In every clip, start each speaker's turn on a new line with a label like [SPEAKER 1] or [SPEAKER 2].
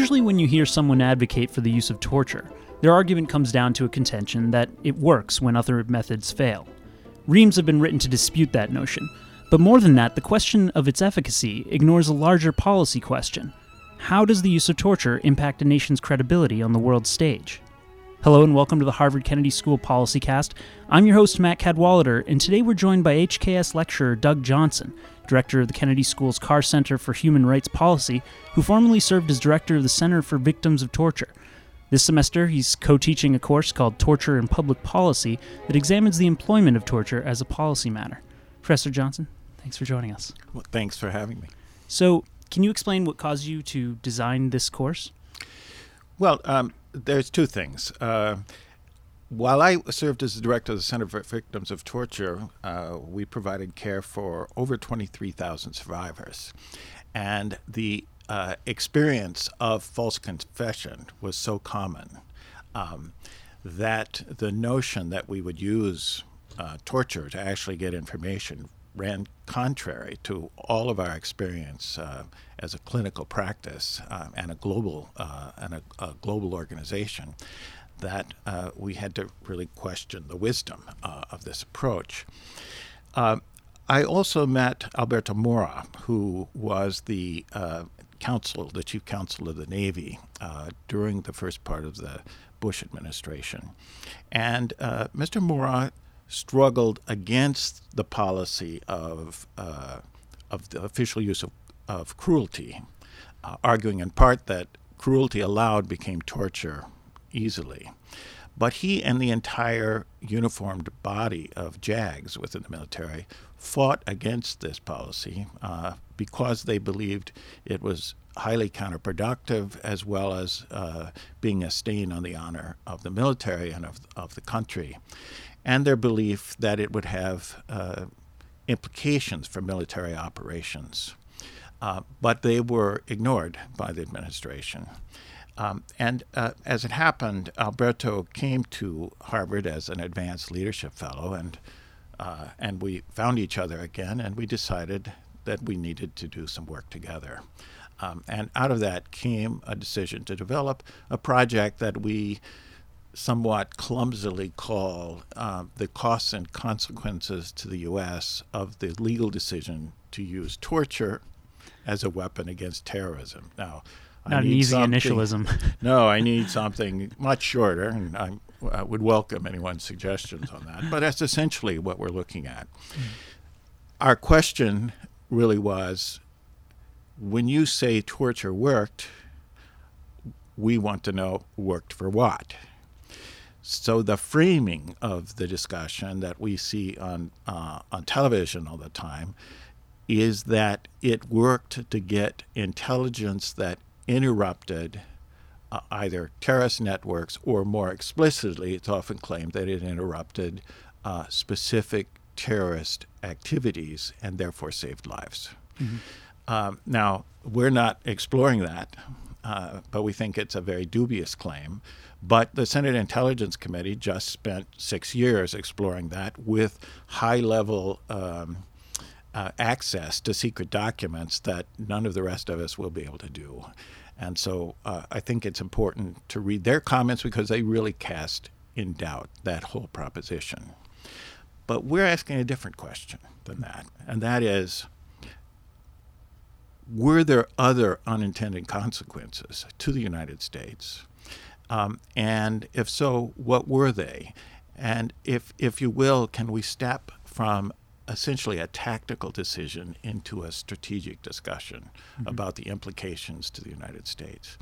[SPEAKER 1] Usually, when you hear someone advocate for the use of torture, their argument comes down to a contention that it works when other methods fail. Reams have been written to dispute that notion, but more than that, the question of its efficacy ignores a larger policy question How does the use of torture impact a nation's credibility on the world stage? Hello and welcome to the Harvard Kennedy School Policy Cast. I'm your host, Matt Cadwallader, and today we're joined by HKS lecturer Doug Johnson, director of the Kennedy School's Carr Center for Human Rights Policy, who formerly served as director of the Center for Victims of Torture. This semester, he's co teaching a course called Torture and Public Policy that examines the employment of torture as a policy matter. Professor Johnson, thanks for joining us.
[SPEAKER 2] Well, thanks for having me.
[SPEAKER 1] So, can you explain what caused you to design this course?
[SPEAKER 2] Well, um, there's two things. Uh, while I served as the director of the Center for Victims of Torture, uh, we provided care for over 23,000 survivors. And the uh, experience of false confession was so common um, that the notion that we would use uh, torture to actually get information ran contrary to all of our experience uh, as a clinical practice uh, and a global uh, and a, a, global organization that uh, we had to really question the wisdom uh, of this approach. Uh, I also met Alberto Mora, who was the counsel, the chief counsel of the Navy during the first part of the Bush administration, and Mr. Mora struggled against the policy of, uh, of the official use of, of cruelty, uh, arguing in part that cruelty allowed became torture easily. But he and the entire uniformed body of JAGs within the military fought against this policy uh, because they believed it was highly counterproductive as well as uh, being a stain on the honor of the military and of, of the country and their belief that it would have uh, implications for military operations. Uh, but they were ignored by the administration. Um, and uh, as it happened, Alberto came to Harvard as an advanced leadership fellow, and uh, and we found each other again, and we decided that we needed to do some work together. Um, and out of that came a decision to develop a project that we somewhat clumsily call uh, the costs and consequences to the U.S. of the legal decision to use torture as a weapon against terrorism. Now,
[SPEAKER 1] not an easy initialism.
[SPEAKER 2] no, I need something much shorter, and I, I, would welcome anyone's suggestions on that. But that's essentially what we're looking at. Mm. Our question really was when you say torture worked, we want to know worked for what? So the framing of the discussion that we see on uh, on television all the time is that it worked to get intelligence that interrupted uh, either terrorist networks or more explicitly, it's often claimed that it interrupted uh, specific terrorist activities and therefore saved lives. Mm-hmm. Um, now, we're not exploring that, uh, but we think it's a very dubious claim. But the Senate Intelligence Committee just spent six years exploring that with high level um, uh, access to secret documents that none of the rest of us will be able to do. And so uh, I think it's important to read their comments because they really cast in doubt that whole proposition. But we're asking a different question than that, and that is were there other unintended consequences to the United States um, and if so, what were they? And if, if you will, can we step from essentially a tactical decision into a strategic discussion mm-hmm. about the implications to the United States?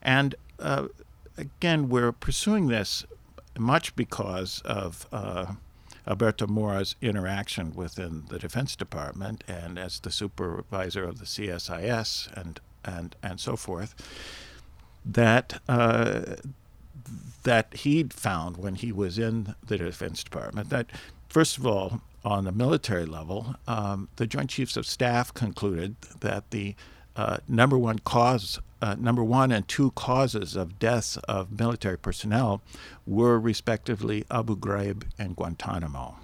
[SPEAKER 2] And uh, again, we're pursuing this much because of uh, Alberto Mora's interaction within the Defense Department and as the supervisor of the CSIS and, and, and so forth that uh, that he'd found when he was in the Defense Department that, first of all, on the military level, um, the Joint Chiefs of Staff concluded that the uh, number one cause, uh, number one and two causes of deaths of military personnel were respectively Abu Ghraib and Guantanamo.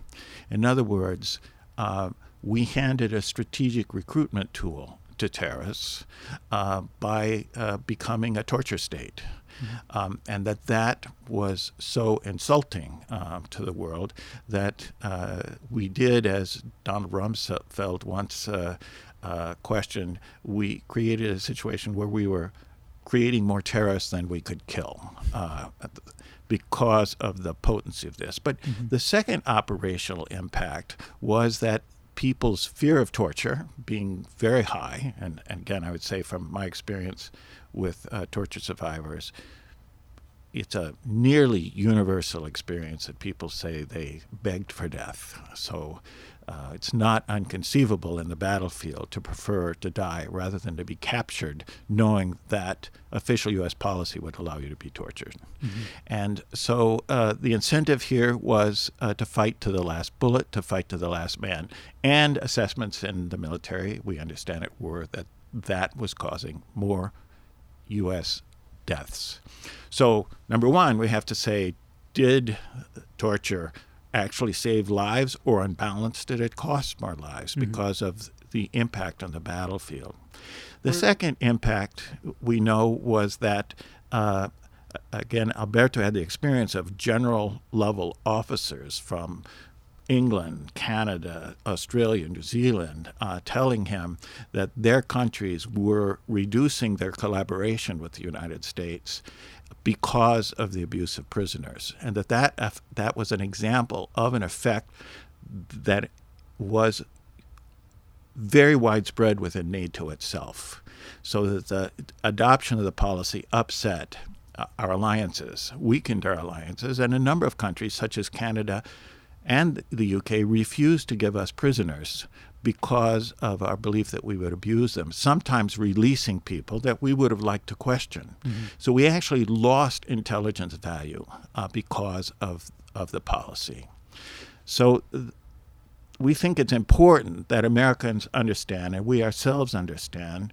[SPEAKER 2] In other words, uh, we handed a strategic recruitment tool to terrorists uh, by uh, becoming a torture state. Mm-hmm. Um, and that that was so insulting um, to the world that uh, we did, as Donald Rumsfeld once uh, uh, questioned, we created a situation where we were creating more terrorists than we could kill uh, because of the potency of this. But mm-hmm. the second operational impact was that people's fear of torture being very high, and, and again, I would say from my experience with uh, torture survivors, it's a nearly universal experience that people say they begged for death. So uh, it's not unconceivable in the battlefield to prefer to die rather than to be captured, knowing that official U.S. policy would allow you to be tortured. Mm-hmm. And so uh, the incentive here was uh, to fight to the last bullet, to fight to the last man. And assessments in the military, we understand it, were that that was causing more U.S. deaths. So, number one, we have to say, did torture actually saved lives, or unbalanced did it cost more lives mm-hmm. because of the impact on the battlefield? The second impact we know was that, uh, again, Alberto had the experience of general level officers from England, Canada, Australia, New Zealand, uh, telling him that their countries were reducing their collaboration with the United States because of the abuse of prisoners, and that that, that was an example of an effect that was very widespread within NATO itself, so that the adoption of the policy upset uh, our alliances, weakened our alliances, and a number of countries, such as Canada and the UK, refused to give us prisoners because of our belief that we would abuse them, sometimes releasing people that we would have liked to question. Mm-hmm. So we actually lost intelligence value uh, because of, of the policy. So th- we think it's important that Americans understand, and we ourselves understand,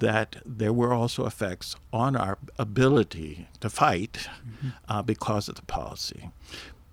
[SPEAKER 2] that there were also effects on our ability to fight mm-hmm. uh, because of the policy.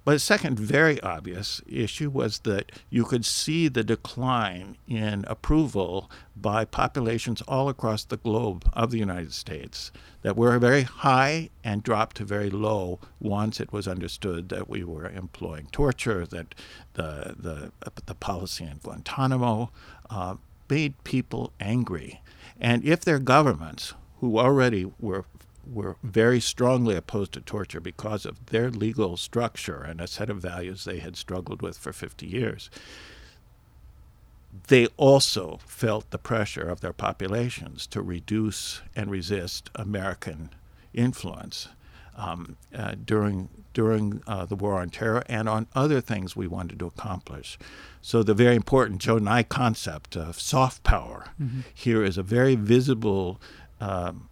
[SPEAKER 2] But a second very obvious issue was that you could see the decline in approval by populations all across the globe of the United States that were very high and dropped to very low once it was understood that we were employing torture, that the, the, the policy in Guantanamo uh, made people angry. And if their governments, who already were were very strongly opposed to torture because of their legal structure and a set of values they had struggled with for 50 years. They also felt the pressure of their populations to reduce and resist American influence um, uh, during during uh, the war on terror and on other things we wanted to accomplish. So the very important Joe Nye concept of soft power mm-hmm. here is a very visible um,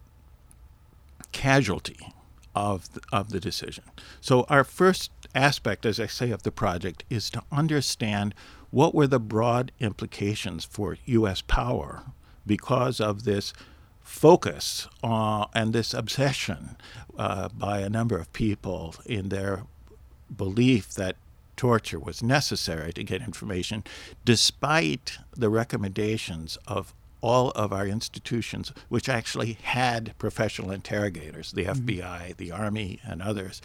[SPEAKER 2] casualty of the, of the decision. So our first aspect, as I say, of the project is to understand what were the broad implications for U.S. power because of this focus uh, and this obsession uh, by a number of people in their belief that torture was necessary to get information, despite the recommendations of all of our institutions, which actually had professional interrogators, the mm-hmm. FBI, the Army, and others,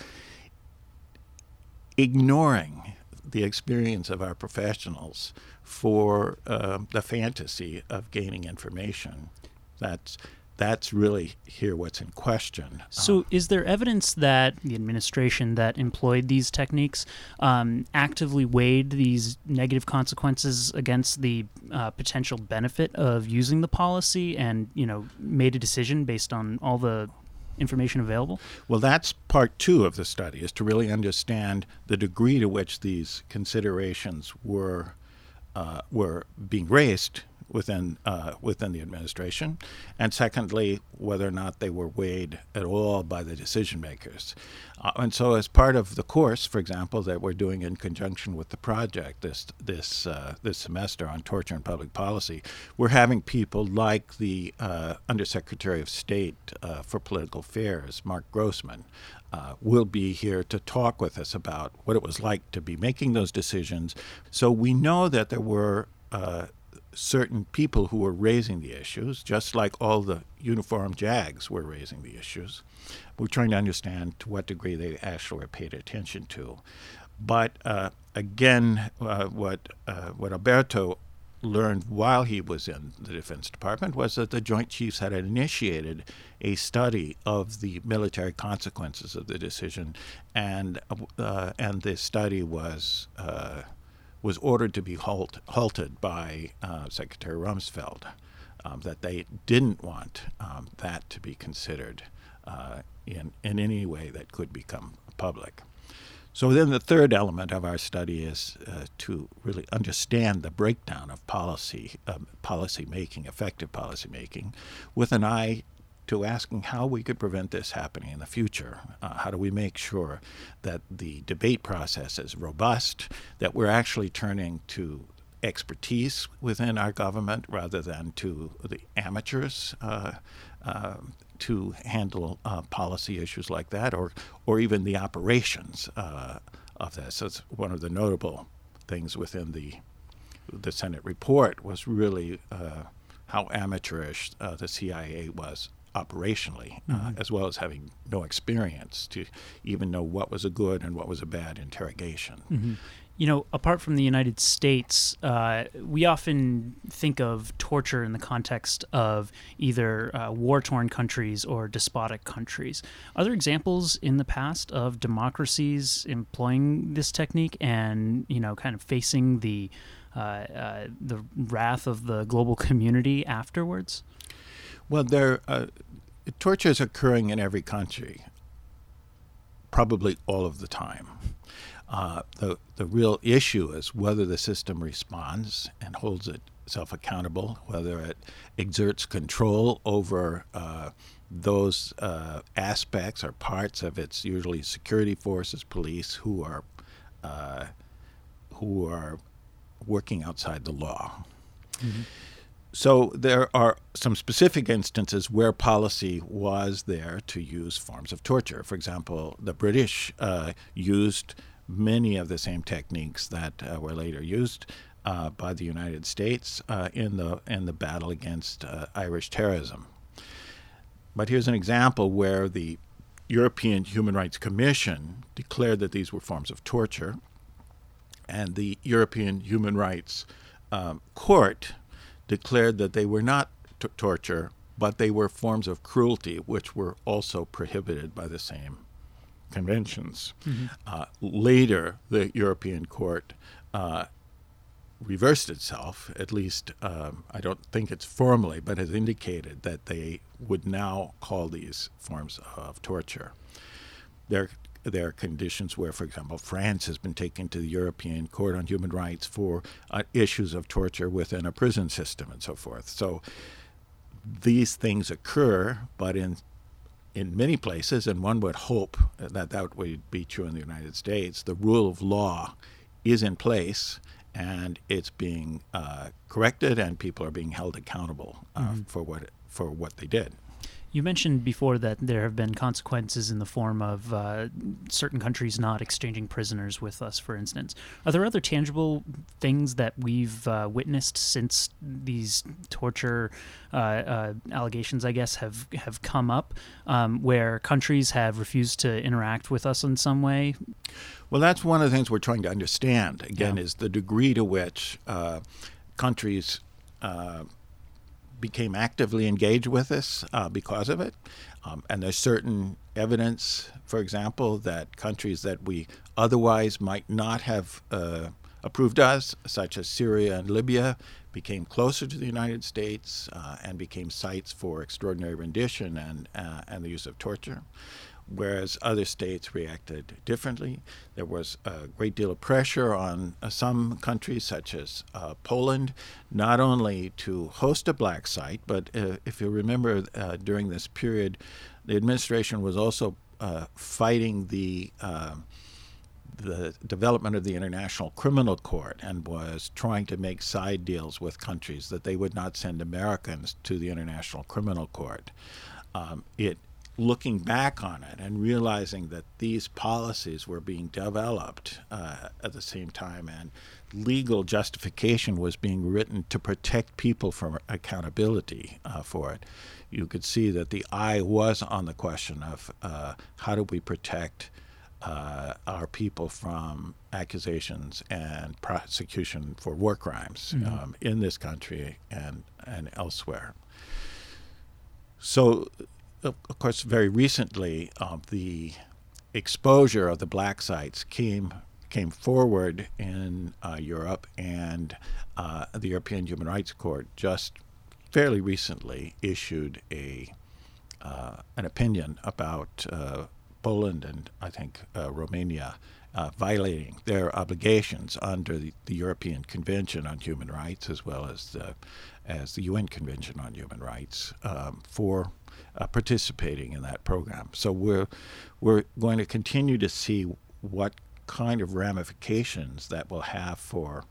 [SPEAKER 2] ignoring the experience of our professionals for uh, the fantasy of gaining information. That's that's really here what's in question.
[SPEAKER 1] So, um, is there evidence that the administration that employed these techniques um, actively weighed these negative consequences against the uh, potential benefit of using the policy, and you know, made a decision based on all the information available?
[SPEAKER 2] Well, that's part two of the study: is to really understand the degree to which these considerations were uh, were being raised within uh, within the administration, and secondly, whether or not they were weighed at all by the decision makers. Uh, and so, as part of the course, for example, that we're doing in conjunction with the project this this uh, this semester on torture and public policy, we're having people like the uh, Undersecretary of State uh, for Political Affairs, Marc Grossman. Uh, will be here to talk with us about what it was like to be making those decisions. So we know that there were uh, certain people who were raising the issues, just like all the uniformed JAGs were raising the issues. We're trying to understand to what degree they actually paid attention to. But uh, again, uh, what uh, what Alberto learned while he was in the Defense Department was that the Joint Chiefs had initiated a study of the military consequences of the decision, and uh, and this study was uh, was ordered to be halt, halted by uh, Secretary Rumsfeld. Um, that they didn't want um, that to be considered uh, in in any way that could become public. So then the third element of our study is uh, to really understand the breakdown of policy, um, policy making, effective policy making, with an eye to asking how we could prevent this happening in the future. Uh, how do we make sure that the debate process is robust, that we're actually turning to expertise within our government rather than to the amateurs uh, uh, to handle uh, policy issues like that, or or even the operations uh, of this. That's one of the notable things within the the Senate report was really uh, how amateurish uh, the CIA was operationally, uh, mm-hmm. as well as having no experience to even know what was a good and what was a bad interrogation.
[SPEAKER 1] Mm-hmm you know, apart from the United States, uh, we often think of torture in the context of either uh, war torn countries or despotic countries. Are there examples in the past of democracies employing this technique and, you know, kind of facing the, uh, uh the wrath of the global community afterwards?
[SPEAKER 2] Well, there, uh, torture is occurring in every country, probably all of the time. Uh, the, the real issue is whether the system responds and holds itself accountable, whether it exerts control over uh, those uh, aspects or parts of its usually security forces, police, who are uh, who are working outside the law. Mm-hmm. So there are some specific instances where policy was there to use forms of torture. For example, the British uh, used many of the same techniques that uh, were later used uh, by the United States uh, in the in the battle against uh, Irish terrorism. But here's an example where the European Human Rights Commission declared that these were forms of torture, and the European Human Rights um, Court declared that they were not t- torture, but they were forms of cruelty, which were also prohibited by the same conventions. Mm-hmm. Uh, later, the European Court uh, reversed itself, at least um, I don't think it's formally, but has indicated that they would now call these forms of torture. There, there are conditions where, for example, France has been taken to the European Court on Human Rights for uh, issues of torture within a prison system and so forth. So these things occur, but in in many places, and one would hope that that would be true in the United States, the rule of law is in place and it's being uh, corrected, and people are being held accountable uh, mm-hmm. for what for what they did.
[SPEAKER 1] You mentioned before that there have been consequences in the form of uh, certain countries not exchanging prisoners with us, for instance. Are there other tangible things that we've uh, witnessed since these torture uh, uh allegations, I guess, have have come up, um, where countries have refused to interact with us in some way?
[SPEAKER 2] Well, that's one of the things we're trying to understand. Again, yeah. is the degree to which uh, countries uh, became actively engaged with us uh, because of it. Um, and there's certain evidence, for example, that countries that we otherwise might not have uh, approved us, such as Syria and Libya, became closer to the United States uh, and became sites for extraordinary rendition and, uh, and the use of torture whereas other states reacted differently. There was a great deal of pressure on uh, some countries, such as uh, Poland, not only to host a black site, but uh, if you remember uh, during this period, the administration was also uh, fighting the um, the development of the International Criminal Court and was trying to make side deals with countries that they would not send Americans to the International Criminal Court. Um, it looking back on it and realizing that these policies were being developed uh, at the same time and legal justification was being written to protect people from accountability uh, for it, you could see that the eye was on the question of uh, how do we protect uh, our people from accusations and prosecution for war crimes mm-hmm. um, in this country and, and elsewhere. So, of course, very recently, uh, the exposure of the black sites came came forward in uh, Europe, and uh, the European Human Rights Court just fairly recently issued a uh, an opinion about uh, Poland and I think uh, Romania violating their obligations under the, the, European Convention on Human Rights as well as the, as the UN Convention on Human Rights um, for uh, participating in that program. So we're we're going to continue to see what kind of ramifications that will have for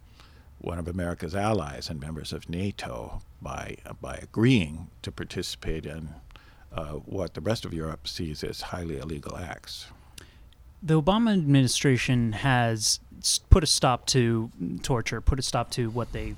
[SPEAKER 2] one of America's allies and members of NATO by by agreeing to participate in uh, what the rest of Europe sees as highly illegal acts.
[SPEAKER 1] The Obama administration has put a stop to torture, put a stop to what they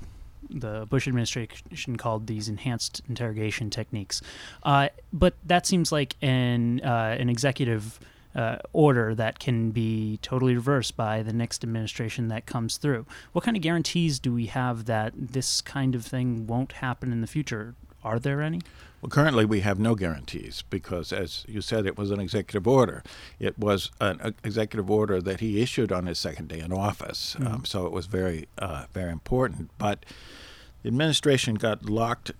[SPEAKER 1] the Bush administration called these enhanced interrogation techniques. Uh, but that seems like an uh, an executive uh, order that can be totally reversed by the next administration that comes through. What kind of guarantees do we have that this kind of thing won't happen in the future? Are there any?
[SPEAKER 2] Well, currently we have no guarantees because, as you said, it was an executive order. It was an executive order that he issued on his second day in office, mm-hmm. um, so it was very, uh, very important. But the administration got locked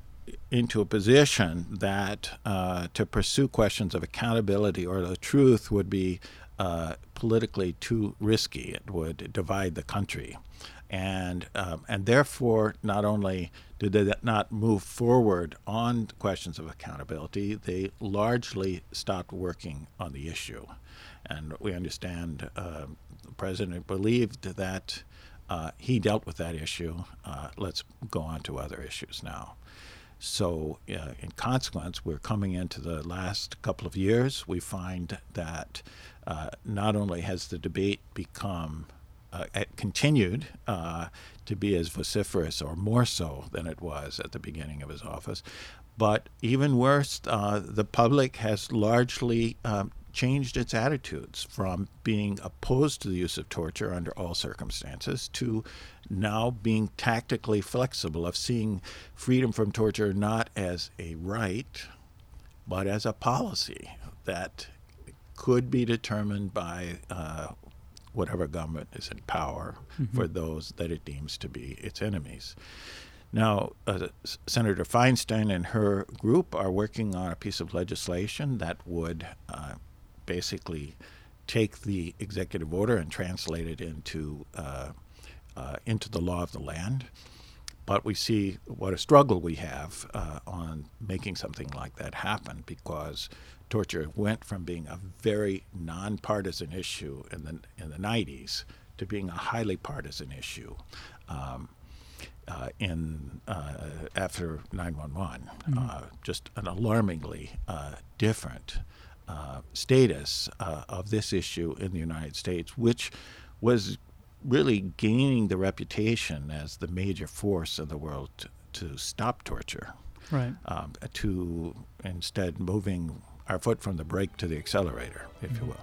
[SPEAKER 2] into a position that uh, to pursue questions of accountability or the truth would be uh, politically too risky. It would divide the country, and um, and therefore not only did they not move forward on questions of accountability, they largely stopped working on the issue, and we understand uh, the president believed that. Uh, he dealt with that issue. Uh, let's go on to other issues now. So, uh, in consequence, we're coming into the last couple of years. We find that uh, not only has the debate become continued uh, to be as vociferous or more so than it was at the beginning of his office, but even worse, uh, the public has largely um, changed its attitudes from being opposed to the use of torture under all circumstances to now being tactically flexible, of seeing freedom from torture not as a right, but as a policy that could be determined by uh, whatever government is in power mm-hmm. for those that it deems to be its enemies. Now, uh, Senator Feinstein and her group are working on a piece of legislation that would uh, basically take the executive order and translate it into uh, uh, into the law of the land. But we see what a struggle we have uh, on making something like that happen because torture went from being a very nonpartisan issue in the in the 90s to being a highly partisan issue. Um, uh, in uh, after 911, mm-hmm. uh, just an alarmingly uh, different uh, status uh, of this issue in the United States, which was really gaining the reputation as the major force in the world to, to stop torture.
[SPEAKER 1] Right.
[SPEAKER 2] Um, to instead moving our foot from the brake to the accelerator, if you will.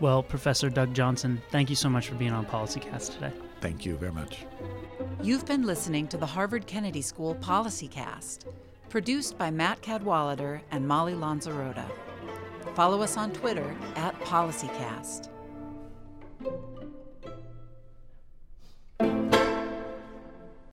[SPEAKER 1] Well, Professor Doug Johnson, thank you so much for being on PolicyCast today.
[SPEAKER 2] Thank you very much.
[SPEAKER 3] You've been listening to the Harvard Kennedy School PolicyCast, produced by Matt Cadwallader and Molly Lanzarotta. Follow us on Twitter at PolicyCast.